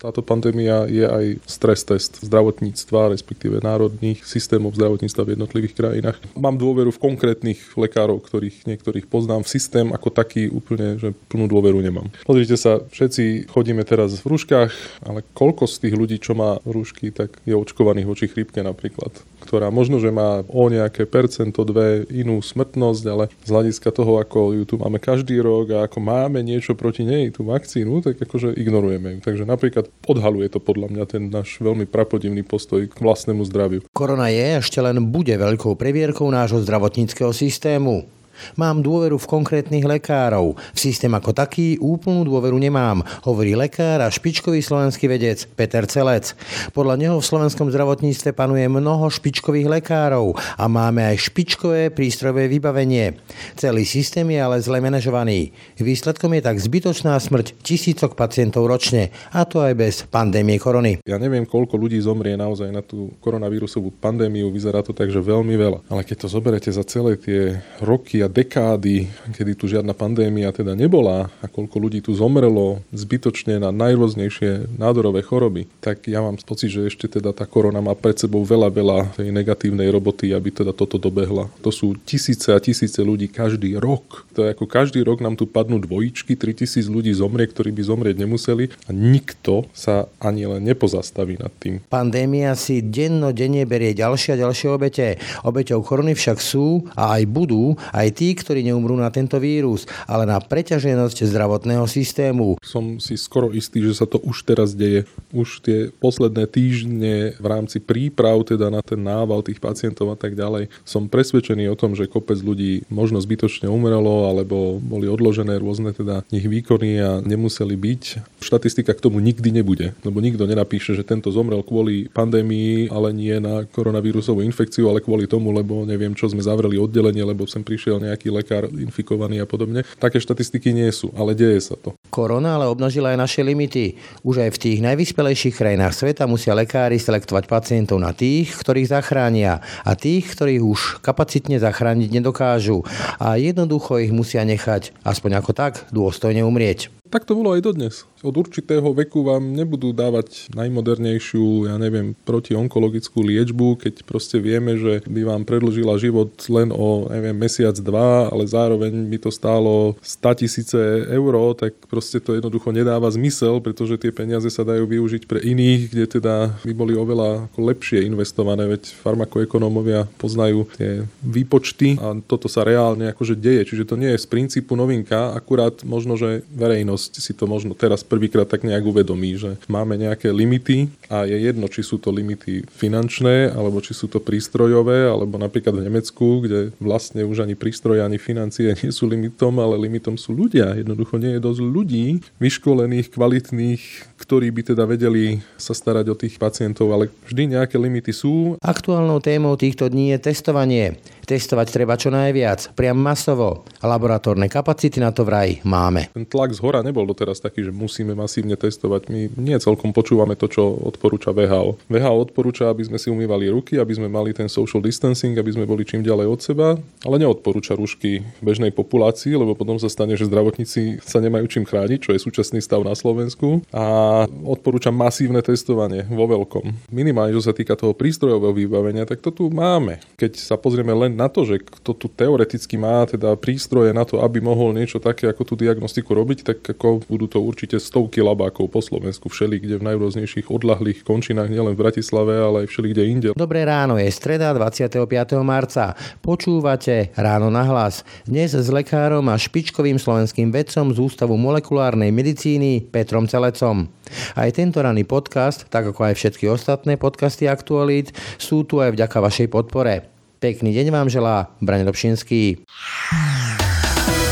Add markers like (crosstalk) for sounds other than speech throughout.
Táto pandémia je aj stres test zdravotníctva, respektíve národných systémov zdravotníctva v jednotlivých krajinách. Mám dôveru v konkrétnych lekárov, ktorých niektorých poznám. V systém ako taký úplne, že plnú dôveru nemám. Pozrite sa, všetci chodíme teraz v rúškach, ale koľko z tých ľudí, čo má rúšky, tak je očkovaných voči chrípke napríklad, ktorá možno, že má o nejaké percento, dve inú smrtnosť, ale z hľadiska toho, ako ju tu máme každý rok a ako máme niečo proti nej, tú vakcínu, tak akože ignorujeme ju. Takže napríklad odhaluje to podľa mňa ten náš veľmi prapodivný postoj k vlastnému zdraviu. Korona je ešte len bude veľkou previerkou nášho zdravotníckého systému. Mám dôveru v konkrétnych lekárov. V systém ako taký úplnú dôveru nemám, hovorí lekár a špičkový slovenský vedec Peter Celec. Podľa neho v slovenskom zdravotníctve panuje mnoho špičkových lekárov a máme aj špičkové prístrojové vybavenie. Celý systém je ale zle manažovaný. Výsledkom je tak zbytočná smrť tisícok pacientov ročne, a to aj bez pandémie korony. Ja neviem, koľko ľudí zomrie naozaj na tú koronavírusovú pandémiu, vyzerá to tak, že veľmi veľa. Ale keď to zoberete za celé tie roky a dekády, kedy tu žiadna pandémia teda nebola a koľko ľudí tu zomrelo zbytočne na najrôznejšie nádorové choroby, tak ja mám pocit, že ešte teda tá korona má pred sebou veľa, veľa tej negatívnej roboty, aby teda toto dobehla. To sú tisíce a tisíce ľudí každý rok. To je ako každý rok nám tu padnú dvojičky, 3000 ľudí zomrie, ktorí by zomrieť nemuseli a nikto sa ani len nepozastaví nad tým. Pandémia si denno denne berie ďalšie a ďalšie obete. Obeťou korony však sú a aj budú aj tí, ktorí neumrú na tento vírus, ale na preťaženosť zdravotného systému. Som si skoro istý, že sa to už teraz deje. Už tie posledné týždne v rámci príprav teda na ten nával tých pacientov a tak ďalej som presvedčený o tom, že kopec ľudí možno zbytočne umrelo alebo boli odložené rôzne teda ich výkony a nemuseli byť. Štatistika k tomu nikdy nebude, lebo nikto nenapíše, že tento zomrel kvôli pandémii, ale nie na koronavírusovú infekciu, ale kvôli tomu, lebo neviem čo sme zavreli oddelenie, lebo sem prišiel nejaký lekár infikovaný a podobne. Také štatistiky nie sú, ale deje sa to. Korona ale obnažila aj naše limity. Už aj v tých najvyspelejších krajinách sveta musia lekári selektovať pacientov na tých, ktorých zachránia a tých, ktorých už kapacitne zachrániť nedokážu. A jednoducho ich musia nechať, aspoň ako tak, dôstojne umrieť. Tak to bolo aj dodnes. Od určitého veku vám nebudú dávať najmodernejšiu, ja neviem, protionkologickú liečbu, keď proste vieme, že by vám predlžila život len o, neviem, mesiac, dva, ale zároveň by to stálo 100 tisíce eur, tak proste to jednoducho nedáva zmysel, pretože tie peniaze sa dajú využiť pre iných, kde teda by boli oveľa lepšie investované, veď farmakoekonómovia poznajú tie výpočty a toto sa reálne akože deje, čiže to nie je z princípu novinka, akurát možno, že verejnosť verejnosť si to možno teraz prvýkrát tak nejak uvedomí, že máme nejaké limity a je jedno, či sú to limity finančné, alebo či sú to prístrojové, alebo napríklad v Nemecku, kde vlastne už ani prístroje, ani financie (laughs) nie sú limitom, ale limitom sú ľudia. Jednoducho nie je dosť ľudí, vyškolených, kvalitných, ktorí by teda vedeli sa starať o tých pacientov, ale vždy nejaké limity sú. Aktuálnou témou týchto dní je testovanie. Testovať treba čo najviac, priam masovo. Laboratórne kapacity na to vraj máme. Ten tlak z hora nebol doteraz taký, že musíme masívne testovať. My nie celkom počúvame to, čo odporúča VHO. VHO odporúča, aby sme si umývali ruky, aby sme mali ten social distancing, aby sme boli čím ďalej od seba, ale neodporúča rušky bežnej populácii, lebo potom sa stane, že zdravotníci sa nemajú čím chrániť, čo je súčasný stav na Slovensku. A odporúča masívne testovanie vo veľkom. Minimálne, čo sa týka toho prístrojového vybavenia, tak to tu máme. Keď sa pozrieme len na to, že kto tu teoreticky má teda prístroje na to, aby mohol niečo také ako tú diagnostiku robiť, tak ako budú to určite stovky labákov po Slovensku, všeli, kde v najrôznejších odlahlých končinách, nielen v Bratislave, ale aj všeli, kde inde. Dobré ráno, je streda 25. marca. Počúvate Ráno na hlas. Dnes s lekárom a špičkovým slovenským vedcom z Ústavu molekulárnej medicíny Petrom Celecom. Aj tento ranný podcast, tak ako aj všetky ostatné podcasty Aktualít, sú tu aj vďaka vašej podpore. Pekný deň vám želá Braň Dobšinský.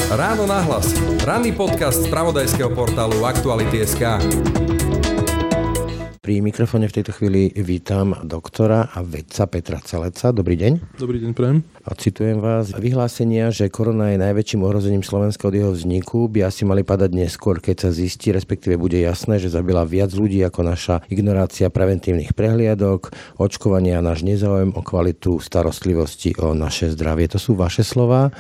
Ráno nahlas. Ranný podcast z pravodajského portálu Aktuality.sk. Pri mikrofóne v tejto chvíli vítam doktora a vedca Petra Celeca. Dobrý deň. Dobrý deň, prejem. A citujem vás. Vyhlásenia, že korona je najväčším ohrozením Slovenska od jeho vzniku, by asi mali padať neskôr, keď sa zistí, respektíve bude jasné, že zabila viac ľudí ako naša ignorácia preventívnych prehliadok, očkovania a náš nezáujem o kvalitu starostlivosti o naše zdravie. To sú vaše slova.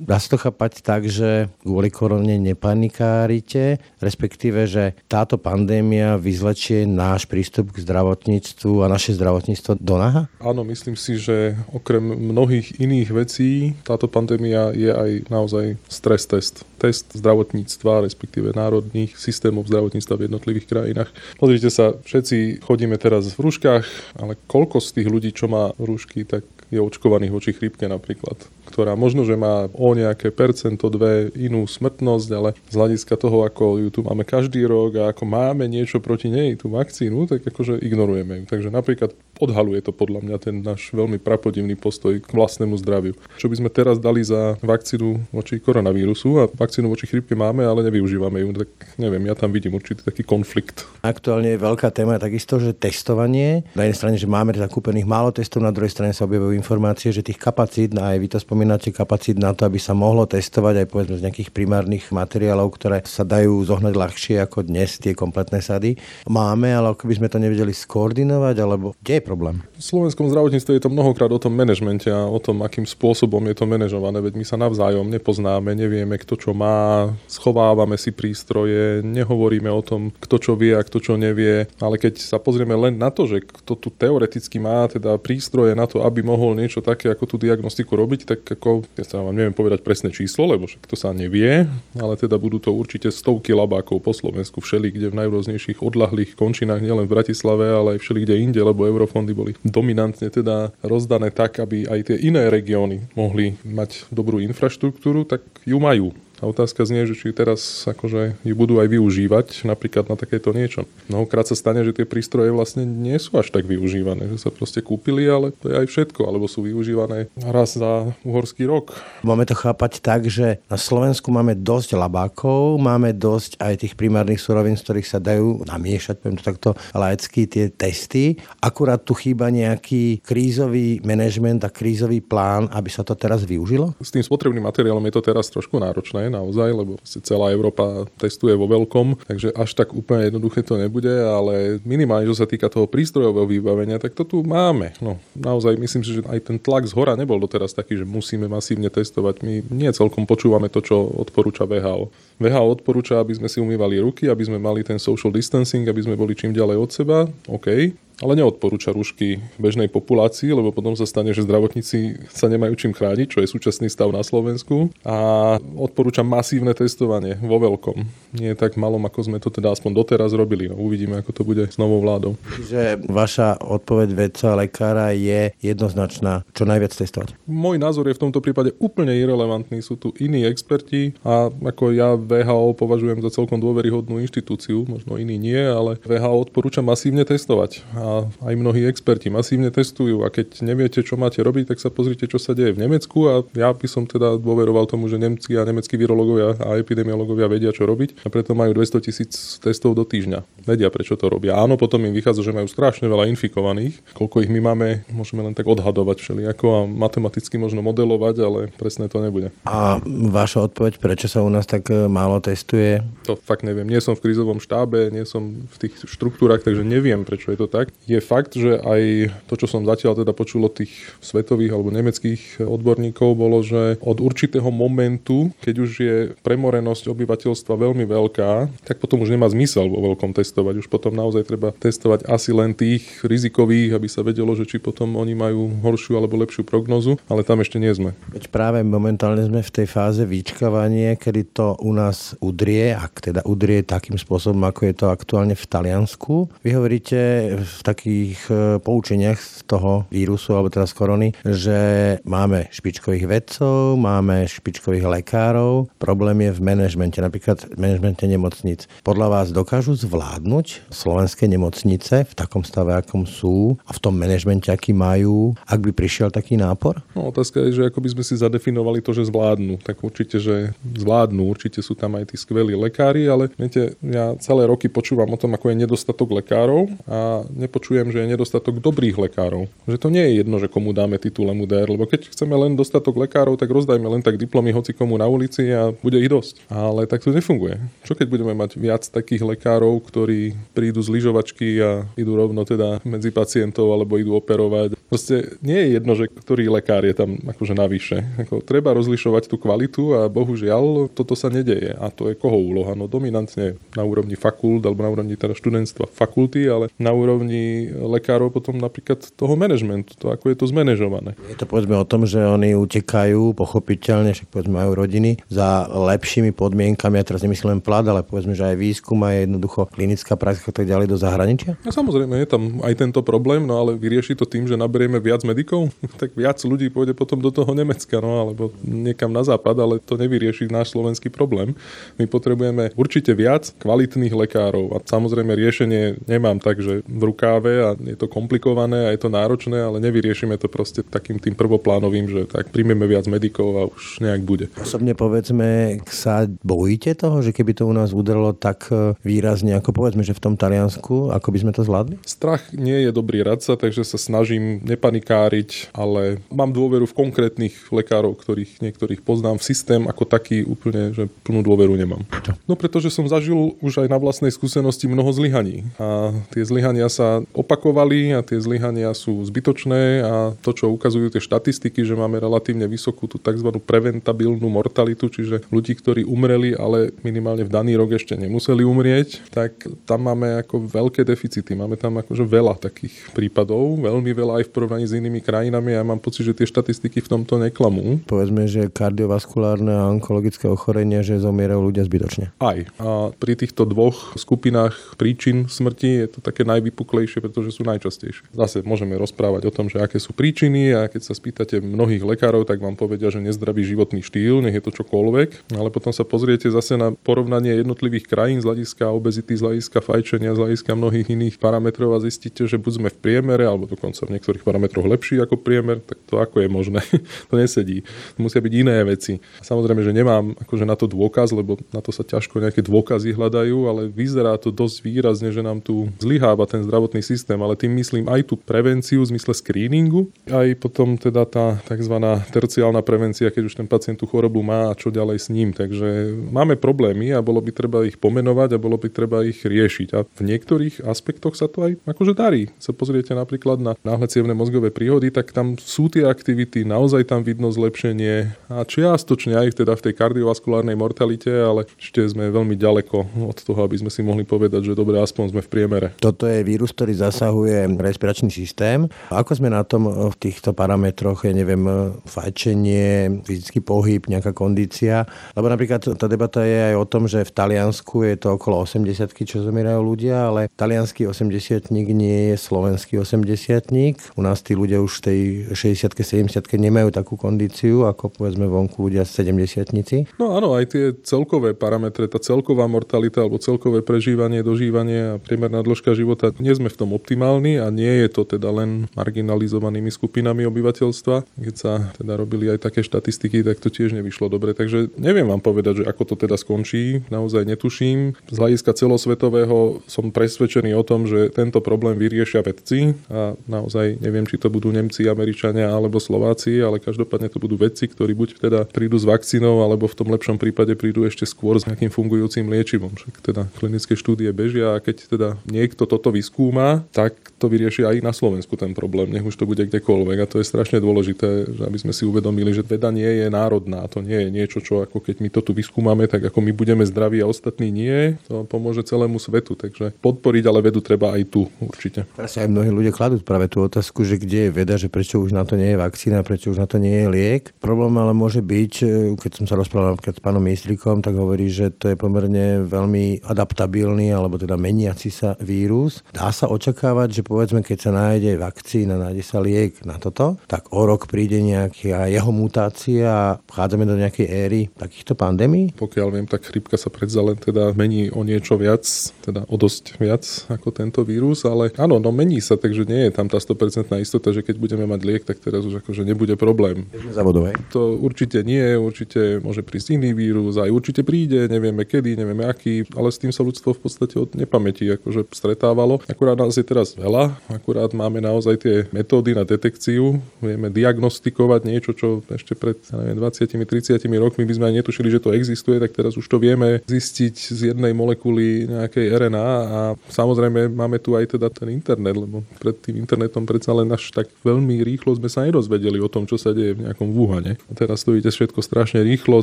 Dá sa to chápať tak, že kvôli korone nepanikárite, respektíve, že táto pandémia vyzlečie náš prístup k zdravotníctvu a naše zdravotníctvo do naha? Áno, myslím si, že okrem mnohých iných vecí táto pandémia je aj naozaj stres test. Test zdravotníctva, respektíve národných systémov zdravotníctva v jednotlivých krajinách. Pozrite sa, všetci chodíme teraz v rúškach, ale koľko z tých ľudí, čo má rúšky, tak je očkovaných voči chrípke napríklad ktorá možno, že má o nejaké percento, dve inú smrtnosť, ale z hľadiska toho, ako ju tu máme každý rok a ako máme niečo proti nej, tú vakcínu, tak akože ignorujeme ju. Takže napríklad odhaluje to podľa mňa ten náš veľmi prapodivný postoj k vlastnému zdraviu. Čo by sme teraz dali za vakcínu voči koronavírusu a vakcínu voči chrípke máme, ale nevyužívame ju, tak neviem, ja tam vidím určitý taký konflikt. Aktuálne je veľká téma takisto, že testovanie. Na jednej strane, že máme zakúpených málo testov, na druhej strane sa objavujú informácie, že tých kapacít, a aj vy to spomínate, kapacít na to, aby sa mohlo testovať aj povedzme z nejakých primárnych materiálov, ktoré sa dajú zohnať ľahšie ako dnes tie kompletné sady. Máme, ale ako by sme to nevedeli skoordinovať, alebo kde je problém? V slovenskom zdravotníctve je to mnohokrát o tom manažmente a o tom, akým spôsobom je to manažované, veď my sa navzájom nepoznáme, nevieme, kto čo má, schovávame si prístroje, nehovoríme o tom, kto čo vie a kto čo nevie, ale keď sa pozrieme len na to, že kto tu teoreticky má teda prístroje na to, aby mohol niečo také ako tú diagnostiku robiť, tak ako, ja sa vám neviem povedať presné číslo, lebo však to sa nevie, ale teda budú to určite stovky labákov po Slovensku, všeli, kde v najrôznejších odlahlých končinách, nielen v Bratislave, ale aj všeli, kde inde, lebo Eurofond fondy boli dominantne teda rozdané tak, aby aj tie iné regióny mohli mať dobrú infraštruktúru, tak ju majú. A otázka znie, že či teraz akože ju budú aj využívať napríklad na takéto niečo. Mnohokrát sa stane, že tie prístroje vlastne nie sú až tak využívané, že sa proste kúpili, ale to je aj všetko, alebo sú využívané raz za uhorský rok. Máme to chápať tak, že na Slovensku máme dosť labákov, máme dosť aj tých primárnych surovín, z ktorých sa dajú namiešať, poviem to takto laicky, tie testy. Akurát tu chýba nejaký krízový manažment a krízový plán, aby sa to teraz využilo? S tým spotrebným materiálom je to teraz trošku náročné, naozaj, lebo celá Európa testuje vo veľkom, takže až tak úplne jednoduché to nebude, ale minimálne, čo sa týka toho prístrojového vybavenia, tak to tu máme. No, naozaj myslím si, že aj ten tlak z hora nebol doteraz taký, že musíme masívne testovať. My nie celkom počúvame to, čo odporúča VHO. VHO odporúča, aby sme si umývali ruky, aby sme mali ten social distancing, aby sme boli čím ďalej od seba. OK, ale neodporúča rúšky bežnej populácii, lebo potom sa stane, že zdravotníci sa nemajú čím chrániť, čo je súčasný stav na Slovensku. A odporúča masívne testovanie vo veľkom. Nie tak malom, ako sme to teda aspoň doteraz robili. No, uvidíme, ako to bude s novou vládou. Čiže vaša odpoveď vedca lekára je jednoznačná. Čo najviac testovať? Môj názor je v tomto prípade úplne irrelevantný. Sú tu iní experti a ako ja VHO považujem za celkom dôveryhodnú inštitúciu, možno iní nie, ale VHO odporúča masívne testovať. A aj mnohí experti masívne testujú a keď neviete, čo máte robiť, tak sa pozrite, čo sa deje v Nemecku a ja by som teda dôveroval tomu, že Nemci a nemeckí virológovia a epidemiológovia vedia, čo robiť a preto majú 200 tisíc testov do týždňa. Vedia, prečo to robia. Áno, potom im vychádza, že majú strašne veľa infikovaných. Koľko ich my máme, môžeme len tak odhadovať všelijako a matematicky možno modelovať, ale presne to nebude. A vaša odpoveď, prečo sa u nás tak e, málo testuje? To fakt neviem. Nie som v krízovom štábe, nie som v tých štruktúrach, takže neviem, prečo je to tak je fakt, že aj to, čo som zatiaľ teda počul od tých svetových alebo nemeckých odborníkov, bolo, že od určitého momentu, keď už je premorenosť obyvateľstva veľmi veľká, tak potom už nemá zmysel vo veľkom testovať. Už potom naozaj treba testovať asi len tých rizikových, aby sa vedelo, že či potom oni majú horšiu alebo lepšiu prognozu, ale tam ešte nie sme. Veď práve momentálne sme v tej fáze vyčkávania, kedy to u nás udrie, ak teda udrie takým spôsobom, ako je to aktuálne v Taliansku. Vy hovoríte v takých e, poučeniach z toho vírusu, alebo teraz korony, že máme špičkových vedcov, máme špičkových lekárov, problém je v manažmente, napríklad v manažmente nemocnic. Podľa vás dokážu zvládnuť slovenské nemocnice v takom stave, akom sú a v tom manažmente, aký majú, ak by prišiel taký nápor? No, otázka je, že ako by sme si zadefinovali to, že zvládnu. Tak určite, že zvládnu. Určite sú tam aj tí skvelí lekári, ale viete, ja celé roky počúvam o tom, ako je nedostatok lekárov a nepočujem, že je nedostatok dobrých lekárov. Že to nie je jedno, že komu dáme titul MUDR, lebo keď chceme len dostatok lekárov, tak rozdajme len tak diplomy hoci komu na ulici a bude ich dosť. Ale tak to nefunguje. Čo keď budeme mať viac takých lekárov, ktorí prídu z lyžovačky a idú rovno teda medzi pacientov alebo idú operovať. Proste nie je jedno, že ktorý lekár je tam akože navyše. Ako, treba rozlišovať tú kvalitu a bohužiaľ toto sa nedeje. A to je koho úloha? No dominantne na úrovni fakult alebo na úrovni teda študentstva fakulty, ale na úrovni lekárov potom napríklad toho manažmentu, to ako je to zmanéžované. Je to povedzme o tom, že oni utekajú, pochopiteľne, však povedzme majú rodiny, za lepšími podmienkami, ja teraz nemyslím len plat, ale povedzme, že aj výskum a jednoducho klinická prax a tak ďalej do zahraničia? No samozrejme, je tam aj tento problém, no ale vyrieši to tým, že naberieme viac medikov, (laughs) tak viac ľudí pôjde potom do toho Nemecka, no alebo niekam na západ, ale to nevyrieši náš slovenský problém. My potrebujeme určite viac kvalitných lekárov a samozrejme riešenie nemám tak, že v rukáve a je to komplikované a je to náročné, ale nevyriešime to proste takým tým prvoplánovým, že tak príjmeme viac medikov a už nejak bude. Osobne povedzme, sa bojíte toho, že keby to u nás udrlo tak e, výrazne, ako povedzme, že v tom Taliansku, ako by sme to zvládli? Strach nie je dobrý radca, takže sa snažím nepanikáriť, ale mám dôveru v konkrétnych lekárov, ktorých niektorých poznám v systém ako taký úplne, že plnú dôveru nemám. No pretože som zažil už aj na vlastnej skúsenosti mnoho zlyhaní a tie zlyhania sa opakovali a tie zlyhania sú zbytočné a to, čo ukazujú tie štatistiky, že máme relatívne vysokú tú tzv. preventabilnú mortalitu, čiže ľudí, ktorí umreli, ale minimálne v daný rok ešte nemuseli umrieť, tak tam máme ako veľké deficity. Máme tam akože veľa takých prípadov, veľmi veľa aj v porovnaní s inými krajinami a mám pocit, že tie štatistiky v tomto neklamú. Povedzme, že kardiovaskulárne a onkologické ochorenia, že zomierajú ľudia zbytočne. Aj. A pri týchto dvoch skupinách príčin smrti je to také najvypuklejšie, pretože sú najčastejšie. Zase môžeme rozprávať o tom, že aké sú príčiny a keď sa spýtate mnohých lekárov, tak vám povedia, že nezdravý životný štýl, nech je to čokoľvek, ale potom sa pozriete zase na porovnanie jednotlivých krajín z hľadiska obezity, z hľadiska fajčenia, z hľadiska mnohých iných parametrov a zistíte, že buď sme v priemere, alebo dokonca v niektorých parametroch lepší ako priemer, tak to ako je možné? (laughs) to nesedí. Musia byť iné veci. Samozrejme, že nemám akože na to dôkaz, lebo na to sa ťažko nejaké dôkazy hľadajú, ale vyzerá to dosť výrazne, že nám tu zlyháva ten zdravotný systém, ale tým myslím aj tú prevenciu v zmysle screeningu, aj potom teda tá tzv. terciálna prevencia, keď už ten pacient tú chorobu má a čo ďalej s ním. Takže máme problémy a bolo by treba ich pomenovať a bolo by treba ich riešiť. A v niektorých aspektoch sa to aj akože darí. Sa pozriete napríklad na náhle cievne mozgové príhody, tak tam sú tie aktivity, naozaj tam vidno zlepšenie a čiastočne aj teda v tej kardiovaskulárnej mortalite, ale ešte sme veľmi ďaleko od toho, aby sme si mohli povedať, že dobre, aspoň sme v priemere. Toto je vírus, ktorý zasahuje respiračný systém. Ako sme na tom v týchto parametroch, ja neviem, fajčenie, fyzický pohyb, nejaká kondícia? Lebo napríklad tá debata je aj o tom, že v Taliansku je to okolo 80 čo zomierajú ľudia, ale talianský 80 nie je slovenský 80 U nás tí ľudia už v tej 60 70 nemajú takú kondíciu, ako povedzme vonku ľudia 70 No áno, aj tie celkové parametre, tá celková mortalita alebo celkové prežívanie, dožívanie a priemerná dĺžka života, nie sme v tom optimálni a nie je to teda len marginalizovanými skupinami obyvateľstva. Keď sa teda robili aj také štatistiky, tak to tiež nevyšlo dobre. Takže neviem vám povedať, že ako to teda skončí, naozaj netuším. Z hľadiska celosvetového som presvedčený o tom, že tento problém vyriešia vedci a naozaj neviem, či to budú Nemci, Američania alebo Slováci, ale každopádne to budú vedci, ktorí buď teda prídu s vakcínou, alebo v tom lepšom prípade prídu ešte skôr s nejakým fungujúcim liečivom. Však teda klinické štúdie bežia a keď teda niekto toto vyskúma, tak to vyrieši aj na Slovensku ten problém, nech už to bude kdekoľvek. A to je strašne dôležité, aby sme si uvedomili, že veda nie je národná, to nie je niečo, čo ako keď my to tu vyskúmame, tak ako my budeme zdraví a ostatní nie, to pomôže celému svetu. Takže podporiť ale vedu treba aj tu určite. Teraz aj mnohí ľudia kladú práve tú otázku, že kde je veda, že prečo už na to nie je vakcína, prečo už na to nie je liek. Problém ale môže byť, e, keď som sa rozprával s pánom Místrikom, tak hovorí, že to je pomerne veľmi adaptabilný alebo teda meniaci sa vírus. Dá sa očakávať, že povedzme, keď sa nájde vakcína, nájde sa liek na toto, tak o rok príde nejaká jeho mutácia a vchádzame do nejakej éry takýchto pandémií? Pokiaľ viem, tak chrypka sa predsa len teda mení o niečo viac, teda o dosť viac ako tento vírus, ale áno, no mení sa, takže nie je tam tá 100% istota, že keď budeme mať liek, tak teraz už akože nebude problém. Zavodové. To určite nie, určite môže prísť iný vírus, aj určite príde, nevieme kedy, nevieme aký, ale s tým sa ľudstvo v podstate od nepamäti akože stretávalo. Akurát nás je teraz veľa, akurát máme naozaj tie metódy na detekciu, vieme diagnostikovať niečo, čo ešte pred 20-30 rokmi by sme aj netušili, že to existuje, tak teraz už to vieme zistiť z jednej molekuly nejakej RNA a samozrejme máme tu aj teda ten internet, lebo pred tým internetom predsa len až tak veľmi rýchlo sme sa nedozvedeli o tom, čo sa deje v nejakom Wuhane. A teraz to ide všetko strašne rýchlo,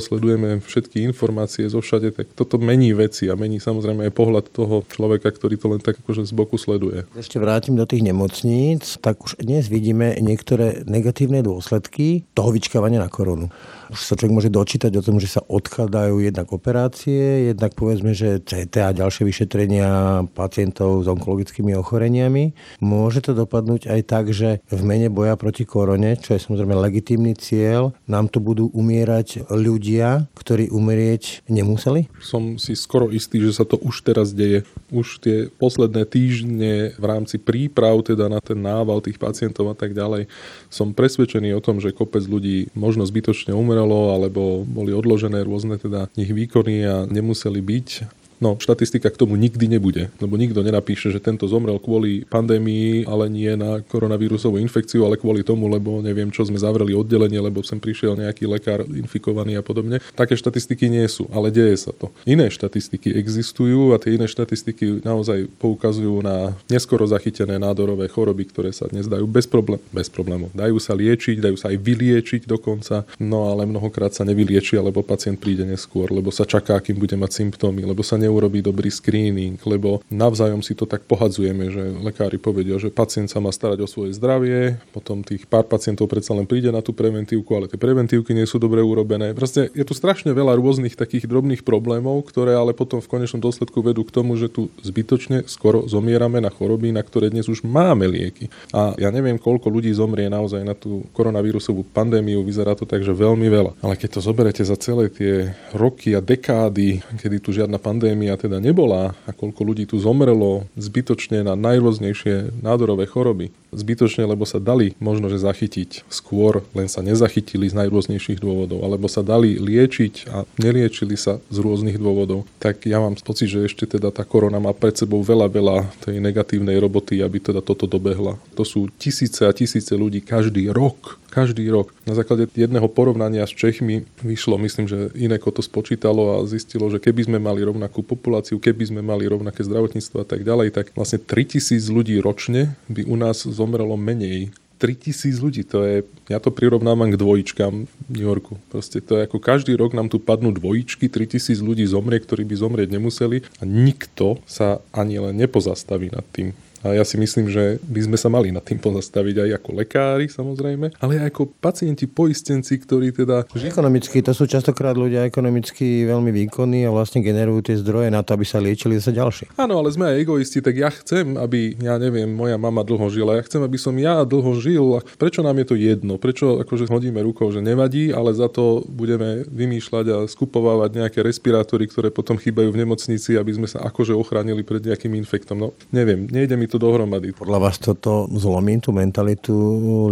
sledujeme všetky informácie zo všade, tak toto mení veci a mení samozrejme aj pohľad toho človeka, ktorý to len tak akože z boku sleduje. Ešte vrátim do tých nemocníc, tak už dnes vidíme niektoré negatívne dôsledky toho vyčkávania na koronu. Už sa človek môže dočítať o tom, že sa odkladajú jednak operácie, jednak povedzme, že CT a ďalšie vyšetrenia pacientov s onkologickými ochoreniami. Môže to dopadnúť aj tak, že v mene boja proti korone, čo je samozrejme legitímny cieľ, nám tu budú umierať ľudia, ktorí umrieť nemuseli? Som si skoro istý, že sa to už teraz deje. Už tie posledné týždne v rámci príprav teda na ten nával tých pacientov a tak ďalej som presvedčený o tom, že kopec ľudí možno zbytočne umrel zomrelo alebo boli odložené rôzne teda ich výkony a nemuseli byť No, štatistika k tomu nikdy nebude, lebo nikto nenapíše, že tento zomrel kvôli pandémii, ale nie na koronavírusovú infekciu, ale kvôli tomu, lebo neviem čo, sme zavreli oddelenie, lebo sem prišiel nejaký lekár infikovaný a podobne. Také štatistiky nie sú, ale deje sa to. Iné štatistiky existujú a tie iné štatistiky naozaj poukazujú na neskoro zachytené nádorové choroby, ktoré sa dnes dajú bez, problém, bez problémov. Dajú sa liečiť, dajú sa aj vyliečiť dokonca, no ale mnohokrát sa nevyliečia, lebo pacient príde neskôr, lebo sa čaká, kým bude mať symptómy, lebo sa ne neurobí dobrý screening, lebo navzájom si to tak pohadzujeme, že lekári povedia, že pacient sa má starať o svoje zdravie, potom tých pár pacientov predsa len príde na tú preventívku, ale tie preventívky nie sú dobre urobené. Proste je tu strašne veľa rôznych takých drobných problémov, ktoré ale potom v konečnom dôsledku vedú k tomu, že tu zbytočne skoro zomierame na choroby, na ktoré dnes už máme lieky. A ja neviem, koľko ľudí zomrie naozaj na tú koronavírusovú pandémiu, vyzerá to tak, že veľmi veľa. Ale keď to zoberete za celé tie roky a dekády, kedy tu žiadna pandémia pandémia teda nebola a koľko ľudí tu zomrelo zbytočne na najrôznejšie nádorové choroby. Zbytočne, lebo sa dali možno, že zachytiť skôr, len sa nezachytili z najrôznejších dôvodov, alebo sa dali liečiť a neliečili sa z rôznych dôvodov. Tak ja mám pocit, že ešte teda tá korona má pred sebou veľa, veľa tej negatívnej roboty, aby teda toto dobehla. To sú tisíce a tisíce ľudí každý rok, každý rok. Na základe jedného porovnania s Čechmi vyšlo, myslím, že Ineko to spočítalo a zistilo, že keby sme mali rovnakú populáciu, keby sme mali rovnaké zdravotníctvo a tak ďalej, tak vlastne 3000 ľudí ročne by u nás zomrelo menej 3000 ľudí, to je, ja to prirovnávam k dvojičkám v New Yorku. Proste to je ako každý rok nám tu padnú dvojičky, 3000 ľudí zomrie, ktorí by zomrieť nemuseli a nikto sa ani len nepozastaví nad tým. A ja si myslím, že by sme sa mali nad tým pozastaviť aj ako lekári samozrejme, ale aj ako pacienti, poistenci, ktorí teda... Ekonomicky, to sú častokrát ľudia ekonomicky veľmi výkonní a vlastne generujú tie zdroje na to, aby sa liečili zase ďalší. Áno, ale sme aj egoisti, tak ja chcem, aby, ja neviem, moja mama dlho žila, ja chcem, aby som ja dlho žil. Prečo nám je to jedno? Prečo akože hodíme rukou, že nevadí, ale za to budeme vymýšľať a skupovávať nejaké respirátory, ktoré potom chýbajú v nemocnici, aby sme sa akože ochránili pred nejakým infektom. No, neviem, nejde mi to dohromady. Podľa vás toto zlomí tú mentalitu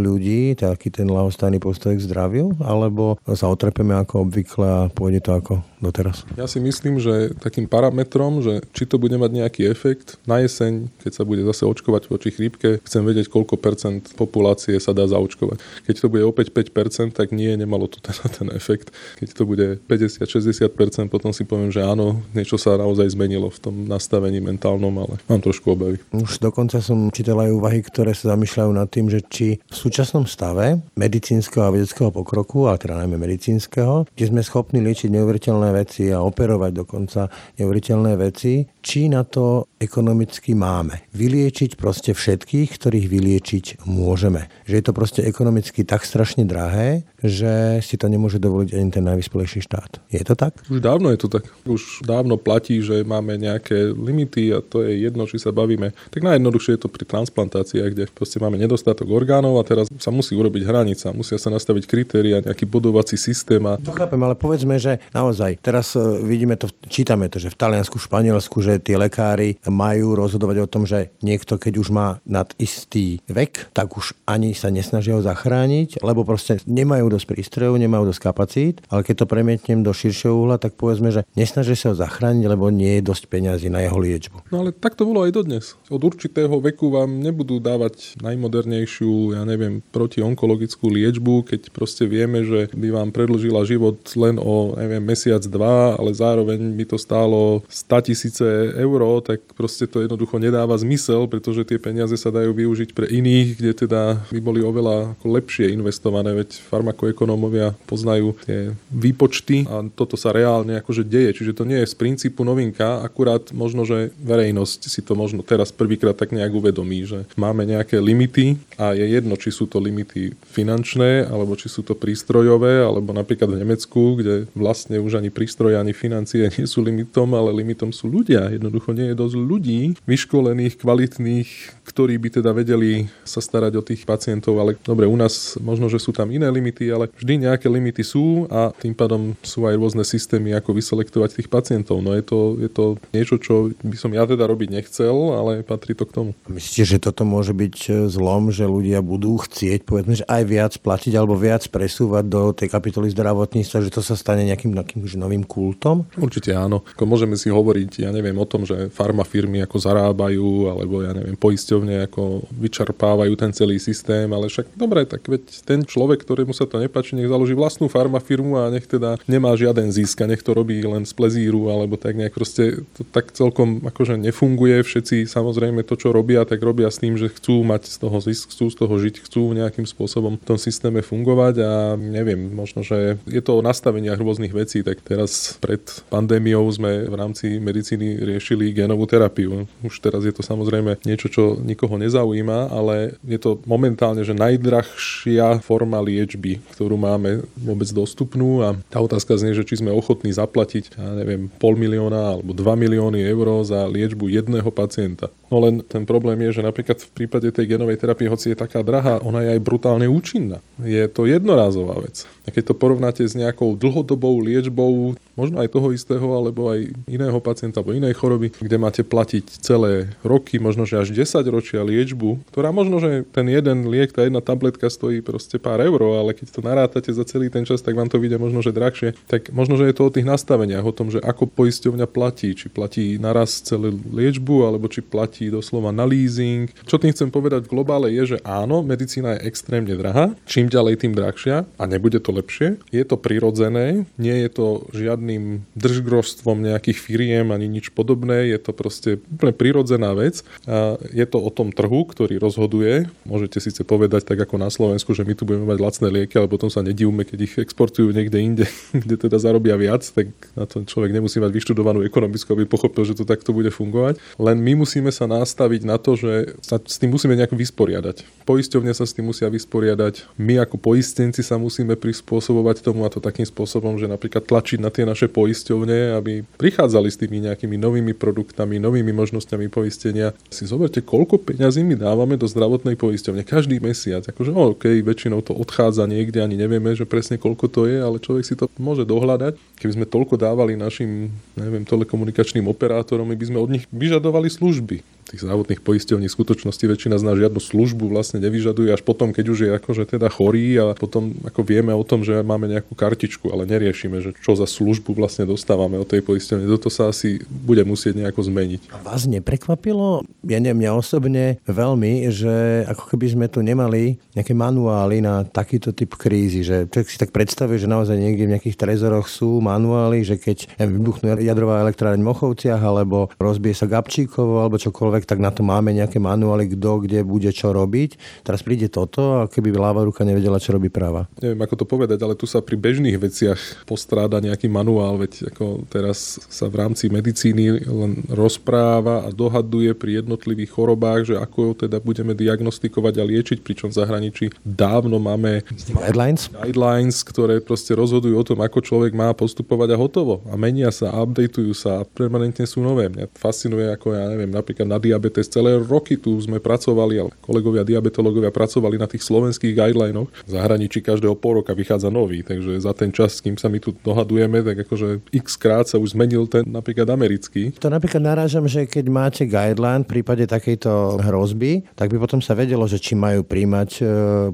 ľudí, taký ten lahostajný postoj k zdraviu? Alebo sa otrepeme ako obvykle a pôjde to ako doteraz? Ja si myslím, že takým parametrom, že či to bude mať nejaký efekt na jeseň, keď sa bude zase očkovať voči chrípke, chcem vedieť, koľko percent populácie sa dá zaočkovať. Keď to bude opäť 5%, tak nie, nemalo to teda ten efekt. Keď to bude 50-60%, potom si poviem, že áno, niečo sa naozaj zmenilo v tom nastavení mentálnom, ale mám trošku obavy. Už dokonca som čítal aj úvahy, ktoré sa zamýšľajú nad tým, že či v súčasnom stave medicínskeho a vedeckého pokroku, a teda najmä medicínskeho, kde sme schopní liečiť neuveriteľné veci a operovať dokonca neuveriteľné veci, či na to ekonomicky máme. Vyliečiť proste všetkých, ktorých vyliečiť môžeme. Že je to proste ekonomicky tak strašne drahé, že si to nemôže dovoliť ani ten najvyspelejší štát. Je to tak? Už dávno je to tak. Už dávno platí, že máme nejaké limity a to je jedno, či sa bavíme. Tak najjednoduchšie je to pri transplantáciách, kde proste máme nedostatok orgánov a teraz sa musí urobiť hranica, musia sa nastaviť kritéria, nejaký bodovací systém. A... To chápem, ale povedzme, že naozaj teraz e, vidíme to, čítame to, že v Taliansku, v Španielsku, že že tie lekári majú rozhodovať o tom, že niekto, keď už má nad istý vek, tak už ani sa nesnažia ho zachrániť, lebo proste nemajú dosť prístrojov, nemajú dosť kapacít, ale keď to premietnem do širšieho uhla, tak povedzme, že nesnažia sa ho zachrániť, lebo nie je dosť peňazí na jeho liečbu. No ale tak to bolo aj dodnes. Od určitého veku vám nebudú dávať najmodernejšiu, ja neviem, protionkologickú liečbu, keď proste vieme, že by vám predlžila život len o, neviem, mesiac, dva, ale zároveň by to stálo 100 tisíce eur, tak proste to jednoducho nedáva zmysel, pretože tie peniaze sa dajú využiť pre iných, kde teda by boli oveľa ako lepšie investované, veď farmakoekonómovia poznajú tie výpočty a toto sa reálne akože deje, čiže to nie je z princípu novinka, akurát možno, že verejnosť si to možno teraz prvýkrát tak nejak uvedomí, že máme nejaké limity a je jedno, či sú to limity finančné, alebo či sú to prístrojové, alebo napríklad v Nemecku, kde vlastne už ani prístroje, ani financie (laughs) nie sú limitom, ale limitom sú ľudia. Jednoducho nie je dosť ľudí, vyškolených, kvalitných, ktorí by teda vedeli sa starať o tých pacientov, ale dobre, u nás možno, že sú tam iné limity, ale vždy nejaké limity sú a tým pádom sú aj rôzne systémy, ako vyselektovať tých pacientov. No je to, je to niečo, čo by som ja teda robiť nechcel, ale patrí to k tomu. Myslíte, že toto môže byť e, zlom, že ľudia budú chcieť, povedzme, že aj viac platiť alebo viac presúvať do tej kapitoly zdravotníctva, že to sa stane nejakým, nejakým novým kultom? Určite áno. Ako môžeme si hovoriť, ja neviem o tom, že farmafirmy ako zarábajú, alebo ja neviem, poisťovne ako vyčerpávajú ten celý systém, ale však dobre, tak veď ten človek, ktorému sa to nepáči, nech založí vlastnú farmafirmu a nech teda nemá žiaden zisk a nech to robí len z plezíru, alebo tak nejak proste to tak celkom akože nefunguje. Všetci samozrejme to, čo robia, tak robia s tým, že chcú mať z toho zisk, chcú z toho žiť, chcú nejakým spôsobom v tom systéme fungovať a neviem, možno, že je to o nastaveniach rôznych vecí, tak teraz pred pandémiou sme v rámci medicíny riešili genovú terapiu. Už teraz je to samozrejme niečo, čo nikoho nezaujíma, ale je to momentálne, že najdrahšia forma liečby, ktorú máme vôbec dostupnú a tá otázka znie, že či sme ochotní zaplatiť, ja neviem, pol milióna alebo 2 milióny eur za liečbu jedného pacienta. No len ten problém je, že napríklad v prípade tej genovej terapie, hoci je taká drahá, ona je aj brutálne účinná. Je to jednorázová vec. A keď to porovnáte s nejakou dlhodobou liečbou, možno aj toho istého, alebo aj iného pacienta, alebo inej choroby, kde máte platiť celé roky, možno že až 10 ročia liečbu, ktorá možno, že ten jeden liek, tá jedna tabletka stojí proste pár eur, ale keď to narátate za celý ten čas, tak vám to vyjde možno, že drahšie. Tak možno, že je to o tých nastaveniach, o tom, že ako poisťovňa platí, či platí naraz celú liečbu, alebo či platí platí doslova na leasing. Čo tým chcem povedať v globále je, že áno, medicína je extrémne drahá, čím ďalej tým drahšia a nebude to lepšie. Je to prirodzené, nie je to žiadnym držgrostvom nejakých firiem ani nič podobné, je to proste úplne prirodzená vec a je to o tom trhu, ktorý rozhoduje. Môžete síce povedať tak ako na Slovensku, že my tu budeme mať lacné lieky, ale potom sa nedivme, keď ich exportujú niekde inde, (laughs) kde teda zarobia viac, tak na to človek nemusí mať vyštudovanú ekonomickú, aby pochopil, že to takto bude fungovať. Len my musíme sa nastaviť na to, že sa s tým musíme nejak vysporiadať. Poisťovne sa s tým musia vysporiadať. My ako poistenci sa musíme prispôsobovať tomu a to takým spôsobom, že napríklad tlačiť na tie naše poisťovne, aby prichádzali s tými nejakými novými produktami, novými možnosťami poistenia. Si zoberte, koľko peňazí my dávame do zdravotnej poisťovne každý mesiac. Akože OK, väčšinou to odchádza niekde, ani nevieme, že presne koľko to je, ale človek si to môže dohľadať. Keby sme toľko dávali našim, neviem, telekomunikačným operátorom, my by sme od nich vyžadovali služby tých zdravotných poisťovní v skutočnosti väčšina z nás žiadnu službu vlastne nevyžaduje až potom, keď už je akože teda chorý a potom ako vieme o tom, že máme nejakú kartičku, ale neriešime, že čo za službu vlastne dostávame od tej poisťovne. Toto sa asi bude musieť nejako zmeniť. A vás neprekvapilo, ja neviem, mňa osobne veľmi, že ako keby sme tu nemali nejaké manuály na takýto typ krízy, že človek si tak predstavuje, že naozaj niekde v nejakých trezoroch sú manuály, že keď vybuchnú jadrová elektráreň v Mochovciach alebo rozbije sa Gabčíkovo alebo čokoľvek čokoľvek, tak na to máme nejaké manuály, kto kde bude čo robiť. Teraz príde toto a keby ľava ruka nevedela, čo robí práva. Neviem, ako to povedať, ale tu sa pri bežných veciach postráda nejaký manuál, veď ako teraz sa v rámci medicíny len rozpráva a dohaduje pri jednotlivých chorobách, že ako teda budeme diagnostikovať a liečiť, pričom v zahraničí dávno máme guidelines, guidelines ktoré proste rozhodujú o tom, ako človek má postupovať a hotovo. A menia sa, updateujú sa a permanentne sú nové. Mňa fascinuje, ako ja neviem, napríklad na diabetes. Celé roky tu sme pracovali, ale kolegovia diabetológovia pracovali na tých slovenských guidelinoch. V zahraničí každého pol roka vychádza nový, takže za ten čas, s kým sa my tu dohadujeme, tak akože x krát sa už zmenil ten napríklad americký. To napríklad narážam, že keď máte guideline v prípade takejto hrozby, tak by potom sa vedelo, že či majú príjmať e,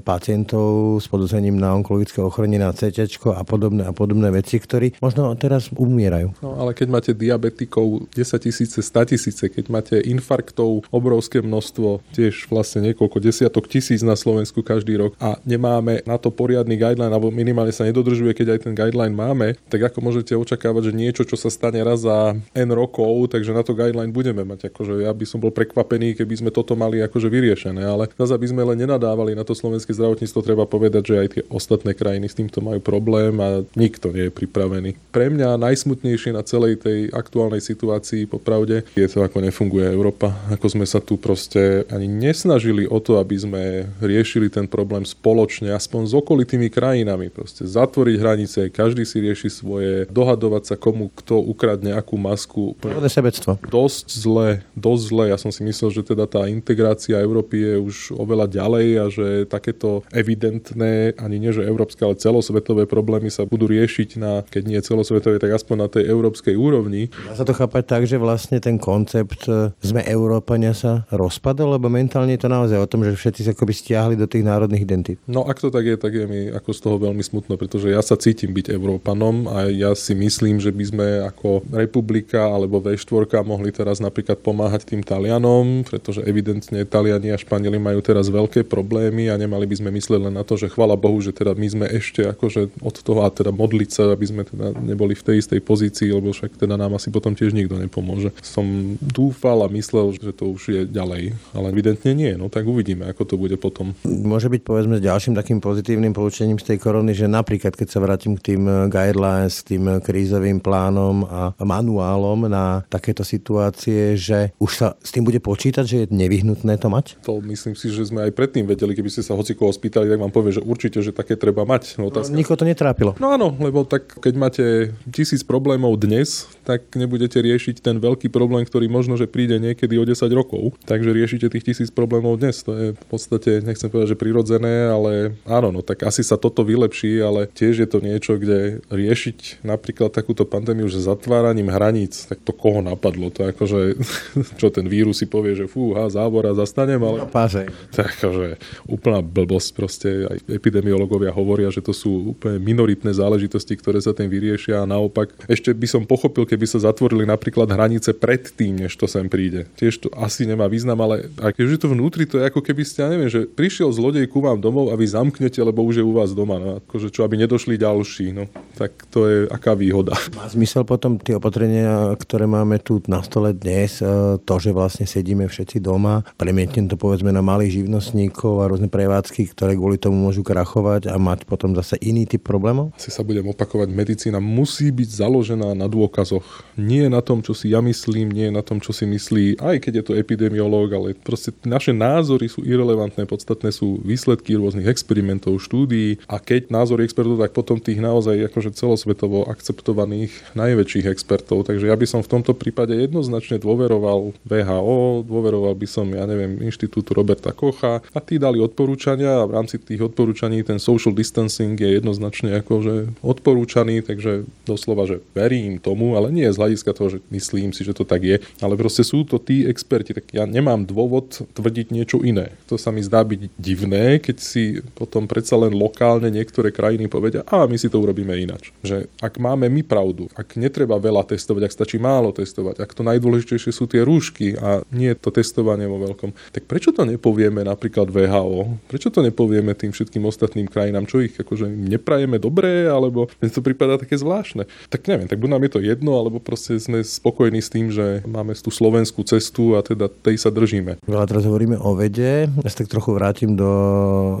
pacientov s podozrením na onkologické ochorenie na CT a podobné a podobné veci, ktorí možno teraz umierajú. No ale keď máte diabetikov 10 tisíce, 100 tisíce, keď máte infarktov obrovské množstvo, tiež vlastne niekoľko desiatok tisíc na Slovensku každý rok a nemáme na to poriadny guideline, alebo minimálne sa nedodržuje, keď aj ten guideline máme, tak ako môžete očakávať, že niečo, čo sa stane raz za N rokov, takže na to guideline budeme mať. Akože ja by som bol prekvapený, keby sme toto mali akože vyriešené, ale zase aby sme len nenadávali na to slovenské zdravotníctvo, treba povedať, že aj tie ostatné krajiny s týmto majú problém a nikto nie je pripravený. Pre mňa najsmutnejšie na celej tej aktuálnej situácii, popravde, je to, ako nefunguje Európa. Ako sme sa tu proste ani nesnažili o to, aby sme riešili ten problém spoločne, aspoň s okolitými krajinami. Proste zatvoriť hranice, každý si rieši svoje, dohadovať sa komu kto ukradne akú masku. Sebectvo. Dosť zle, dosť zle. Ja som si myslel, že teda tá integrácia Európy je už oveľa ďalej a že takéto evidentné, ani nie že európske, ale celosvetové problémy sa budú riešiť na, keď nie celosvetové, tak aspoň na tej európskej úrovni. Dá sa to chápať tak, že vlastne ten koncept e, sme Európania sa rozpadol, lebo mentálne je to naozaj o tom, že všetci sa akoby stiahli do tých národných identít. No ak to tak je, tak je mi ako z toho veľmi smutno, pretože ja sa cítim byť Európanom a ja si myslím, že by sme ako republika alebo V4 mohli teraz napríklad pomáhať tým Talianom, pretože evidentne Taliani a Španieli majú teraz veľké problémy a nemali by sme myslieť len na to, že chvala Bohu, že teda my sme ešte akože od toho a teda modliť sa, aby sme teda neboli v tej istej pozícii, lebo však teda nám asi potom tiež nikto nepomôže. Som dúfal a myslel, že to už je ďalej, ale evidentne nie. No tak uvidíme, ako to bude potom. Môže byť povedzme ďalším takým pozitívnym poučením z tej korony, že napríklad keď sa vrátim k tým eh, guidelines, k tým eh, krízovým plánom a manuálom na takéto situácie, že už sa s tým bude počítať, že je nevyhnutné to mať? To myslím si, že sme aj predtým vedeli, keby ste sa hoci koho spýtali, tak vám povie, že určite, že také treba mať. No, otázka... no, nikoho to netrápilo. No áno, lebo tak keď máte tisíc problémov dnes, tak nebudete riešiť ten veľký problém, ktorý možno, že príde niekedy o 10 rokov. Takže riešite tých tisíc problémov dnes. To je v podstate, nechcem povedať, že prirodzené, ale áno, no tak asi sa toto vylepší, ale tiež je to niečo, kde riešiť napríklad takúto pandémiu, že zatváraním hraníc, tak to koho napadlo? To akože, (laughs) čo ten vírus si povie, že fúha, závora, zastanem, ale... No, páže. To akože úplná blbosť proste. Aj epidemiológovia hovoria, že to sú úplne minoritné záležitosti, ktoré sa tým vyriešia a naopak ešte by som pochopil, keby sa zatvorili napríklad hranice pred tým, než to sem príde. Tiež to asi nemá význam, ale ak je to vnútri, to je ako keby ste, ja neviem, že prišiel zlodej ku vám domov a vy zamknete, lebo už je u vás doma. No, akože čo, aby nedošli ďalší. No, tak to je aká výhoda. Má zmysel potom tie opatrenia, ktoré máme tu na stole dnes, e, to, že vlastne sedíme všetci doma, premietnem to povedzme na malých živnostníkov a rôzne prevádzky, ktoré kvôli tomu môžu krachovať a mať potom zase iný typ problémov? Asi sa budem opakovať, medicína musí byť založená na dôkazoch. Nie na tom, čo si ja myslím, nie na tom, čo si myslí, aj keď je to epidemiológ, ale proste naše názory sú irrelevantné, podstatné sú výsledky rôznych experimentov, štúdií. A keď názory expertov, tak potom tých naozaj akože celosvetovo akceptovaných najväčších expertov. Takže ja by som v tomto prípade jednoznačne dôveroval VHO, dôveroval by som, ja neviem, Inštitútu Roberta Kocha. A tí dali odporúčania a v rámci tých odporúčaní ten social distancing je jednoznačne akože odporúčaný, takže doslova, že verím tomu, ale nie z hľadiska toho, že myslím si, že to tak je, ale proste sú to tí experti, tak ja nemám dôvod tvrdiť niečo iné. To sa mi zdá byť divné, keď si potom predsa len lokálne niektoré krajiny povedia, a my si to urobíme inač. Že ak máme my pravdu, ak netreba veľa testovať, ak stačí málo testovať, ak to najdôležitejšie sú tie rúšky a nie to testovanie vo veľkom, tak prečo to nepovieme napríklad VHO? Prečo to nepovieme tým všetkým ostatným krajinám, čo ich akože neprajeme dobré, alebo mi to prípada také zvláštne. Tak neviem, tak buď nám je to jedno, alebo proste sme spokojní s tým, že máme tú slovenskú cestu a teda tej sa držíme. Veľa teraz hovoríme o vede. Ja sa tak trochu vrátim do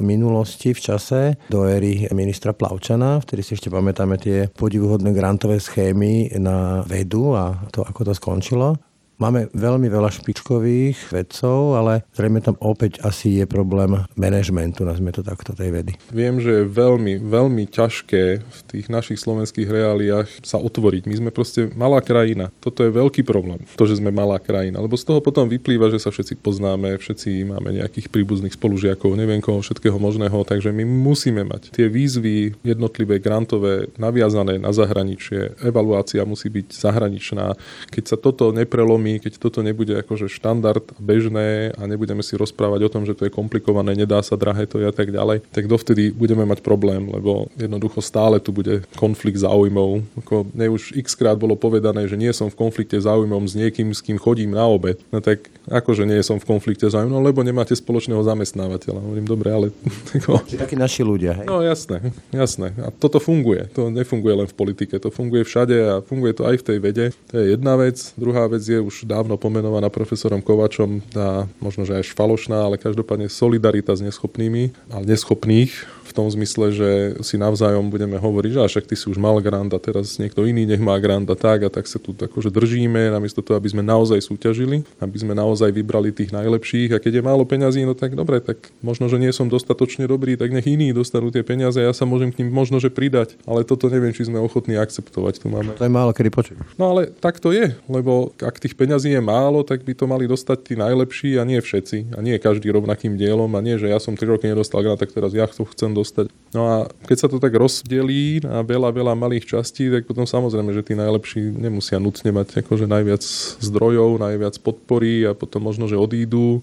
minulosti v čase, do éry ministra Plavčana, vtedy si ešte pamätáme tie podivuhodné grantové schémy na vedu a to, ako to skončilo. Máme veľmi veľa špičkových vedcov, ale zrejme tam opäť asi je problém manažmentu, nazme to takto, tej vedy. Viem, že je veľmi, veľmi ťažké v tých našich slovenských reáliách sa otvoriť. My sme proste malá krajina. Toto je veľký problém, to, že sme malá krajina. Lebo z toho potom vyplýva, že sa všetci poznáme, všetci máme nejakých príbuzných spolužiakov, neviem koho, všetkého možného, takže my musíme mať tie výzvy jednotlivé, grantové, naviazané na zahraničie. Evaluácia musí byť zahraničná. Keď sa toto neprelomí, keď toto nebude akože štandard bežné a nebudeme si rozprávať o tom, že to je komplikované, nedá sa, drahé to je a tak ďalej, tak dovtedy budeme mať problém, lebo jednoducho stále tu bude konflikt záujmov. Ako mne už x krát bolo povedané, že nie som v konflikte záujmom s niekým, s kým chodím na obed. No tak akože nie som v konflikte záujmov, lebo nemáte spoločného zamestnávateľa. Hovorím, dobre, ale... (laughs) Takí naši ľudia, hej? No jasné, jasné. A toto funguje. To nefunguje len v politike, to funguje všade a funguje to aj v tej vede. To je jedna vec. Druhá vec je už dávno pomenovaná profesorom Kovačom a možno, že aj falošná, ale každopádne solidarita s neschopnými a neschopných v tom zmysle, že si navzájom budeme hovoriť, že však ty si už mal grant a teraz niekto iný nech má grant a tak a tak sa tu akože držíme, namiesto toho, aby sme naozaj súťažili, aby sme naozaj vybrali tých najlepších a keď je málo peňazí, no tak dobre, tak možno, že nie som dostatočne dobrý, tak nech iní dostanú tie peniaze a ja sa môžem k ním možno, že pridať, ale toto neviem, či sme ochotní akceptovať. Tu máme. To je málo kedy počuť. No ale tak to je, lebo ak tých peňazí je málo, tak by to mali dostať tí najlepší a nie všetci. A nie každý rovnakým dielom a nie, že ja som 3 roky nedostal grant, tak teraz ja to dostať. No a keď sa to tak rozdelí na veľa, veľa malých častí, tak potom samozrejme, že tí najlepší nemusia nutne mať akože najviac zdrojov, najviac podpory a potom možno, že odídu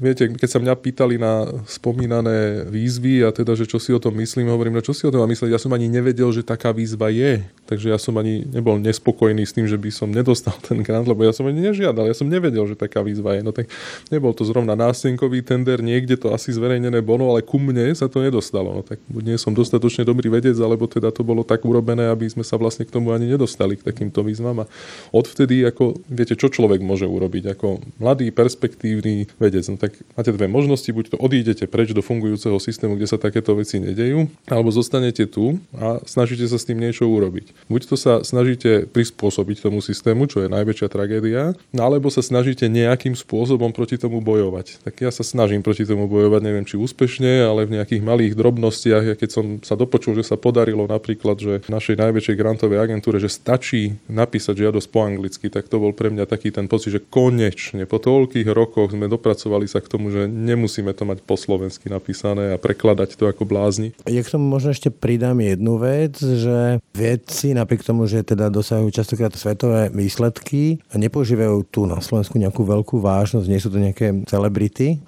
Viete, keď sa mňa pýtali na spomínané výzvy a teda, že čo si o tom myslím, hovorím, no čo si o tom mám myslieť, ja som ani nevedel, že taká výzva je. Takže ja som ani nebol nespokojný s tým, že by som nedostal ten grant, lebo ja som ani nežiadal, ja som nevedel, že taká výzva je. No tak nebol to zrovna nástenkový tender, niekde to asi zverejnené bolo, ale ku mne sa to nedostalo. No tak nie som dostatočne dobrý vedec, alebo teda to bolo tak urobené, aby sme sa vlastne k tomu ani nedostali, k takýmto výzvam. A odvtedy, ako viete, čo človek môže urobiť, ako mladý, perspektívny vedec. No tak máte dve možnosti, buď to odídete preč do fungujúceho systému, kde sa takéto veci nedejú, alebo zostanete tu a snažíte sa s tým niečo urobiť. Buď to sa snažíte prispôsobiť tomu systému, čo je najväčšia tragédia, no alebo sa snažíte nejakým spôsobom proti tomu bojovať. Tak ja sa snažím proti tomu bojovať, neviem či úspešne, ale v nejakých malých drobnostiach, ja keď som sa dopočul, že sa podarilo napríklad, že našej najväčšej grantovej agentúre, že stačí napísať žiadosť po anglicky, tak to bol pre mňa taký ten pocit, že konečne po toľkých rokoch sme dopracovali sa k tomu, že nemusíme to mať po slovensky napísané a prekladať to ako blázni. Ja k tomu možno ešte pridám jednu vec, že vedci napriek tomu, že teda dosahujú častokrát svetové výsledky, nepoužívajú tu na Slovensku nejakú veľkú vážnosť, nie sú to nejaké celebrity,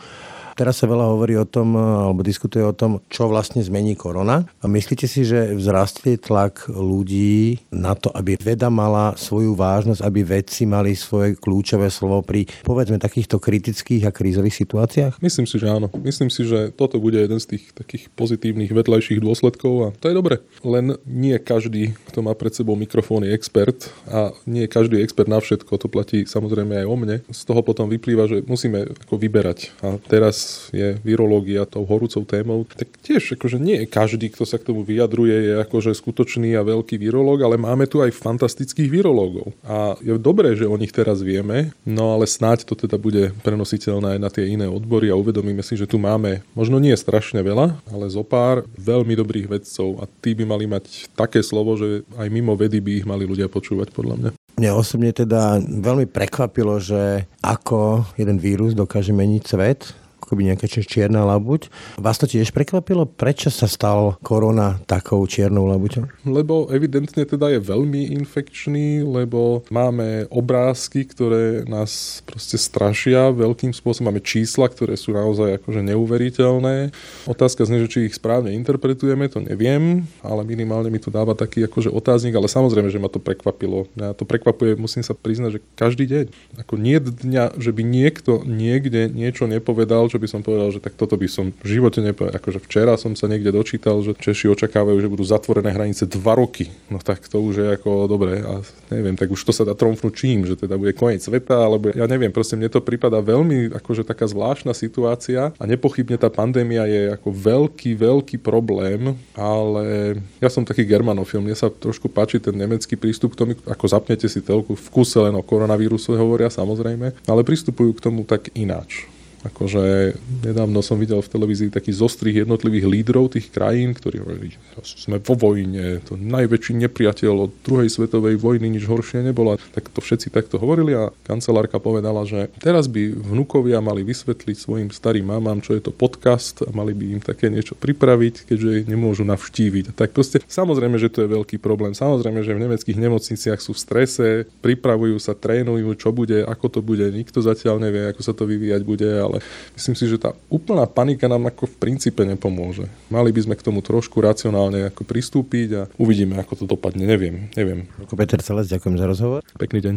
Teraz sa veľa hovorí o tom, alebo diskutuje o tom, čo vlastne zmení korona. A myslíte si, že vzrastli tlak ľudí na to, aby veda mala svoju vážnosť, aby vedci mali svoje kľúčové slovo pri, povedzme, takýchto kritických a krízových situáciách? Myslím si, že áno. Myslím si, že toto bude jeden z tých takých pozitívnych vedľajších dôsledkov a to je dobre. Len nie každý, kto má pred sebou mikrofón, je expert a nie každý je expert na všetko. To platí samozrejme aj o mne. Z toho potom vyplýva, že musíme ako vyberať. A teraz je virológia tou horúcou témou, tak tiež akože nie každý, kto sa k tomu vyjadruje, je akože skutočný a veľký virológ, ale máme tu aj fantastických virológov. A je dobré, že o nich teraz vieme, no ale snáď to teda bude prenositeľné aj na tie iné odbory a uvedomíme si, že tu máme možno nie strašne veľa, ale zo pár veľmi dobrých vedcov a tí by mali mať také slovo, že aj mimo vedy by ich mali ľudia počúvať podľa mňa. Mňa osobne teda veľmi prekvapilo, že ako jeden vírus dokáže meniť svet akoby nejaká čierna labuť. Vás to tiež prekvapilo? Prečo sa stal korona takou čiernou labuťou? Lebo evidentne teda je veľmi infekčný, lebo máme obrázky, ktoré nás proste strašia veľkým spôsobom. Máme čísla, ktoré sú naozaj akože neuveriteľné. Otázka znie, že či ich správne interpretujeme, to neviem, ale minimálne mi to dáva taký akože otáznik, ale samozrejme, že ma to prekvapilo. Mňa to prekvapuje, musím sa priznať, že každý deň. Ako nie dňa, že by niekto niekde niečo nepovedal, čo by som povedal, že tak toto by som v živote nepovedal. Akože včera som sa niekde dočítal, že Češi očakávajú, že budú zatvorené hranice dva roky. No tak to už je ako dobre a neviem, tak už to sa dá tromfnúť čím, že teda bude koniec sveta, alebo ja neviem, proste mne to prípada veľmi akože taká zvláštna situácia a nepochybne tá pandémia je ako veľký, veľký problém, ale ja som taký germanofil, mne sa trošku páči ten nemecký prístup k tomu, ako zapnete si telku v kuse len o koronavíruse hovoria samozrejme, ale pristupujú k tomu tak ináč. Akože nedávno som videl v televízii takých zostrých jednotlivých lídrov tých krajín, ktorí hovorili, sme vo vojne, to najväčší nepriateľ od druhej svetovej vojny, nič horšie nebola. Tak to všetci takto hovorili a kancelárka povedala, že teraz by vnukovia mali vysvetliť svojim starým mamám, čo je to podcast a mali by im také niečo pripraviť, keďže ich nemôžu navštíviť. Tak proste, samozrejme, že to je veľký problém. Samozrejme, že v nemeckých nemocniciach sú v strese, pripravujú sa, trénujú, čo bude, ako to bude. Nikto zatiaľ nevie, ako sa to vyvíjať bude, ale ale myslím si, že tá úplná panika nám ako v princípe nepomôže. Mali by sme k tomu trošku racionálne ako pristúpiť a uvidíme, ako to dopadne. Neviem, neviem. Ako Peter Celec, ďakujem za rozhovor. Pekný deň.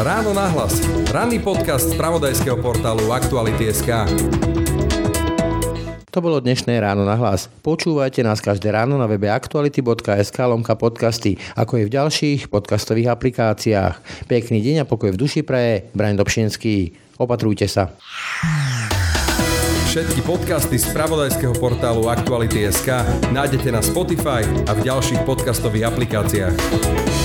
Ráno nahlas. Ranný podcast z pravodajského portálu Aktuality.sk. To bolo dnešné ráno na hlas. Počúvajte nás každé ráno na webe aktuality.sk lomka podcasty, ako je v ďalších podcastových aplikáciách. Pekný deň a pokoj v duši praje. Braň Dobšinský. Opatrujte sa. Všetky podcasty z pravodajského portálu Aktuality.sk nájdete na Spotify a v ďalších podcastových aplikáciách.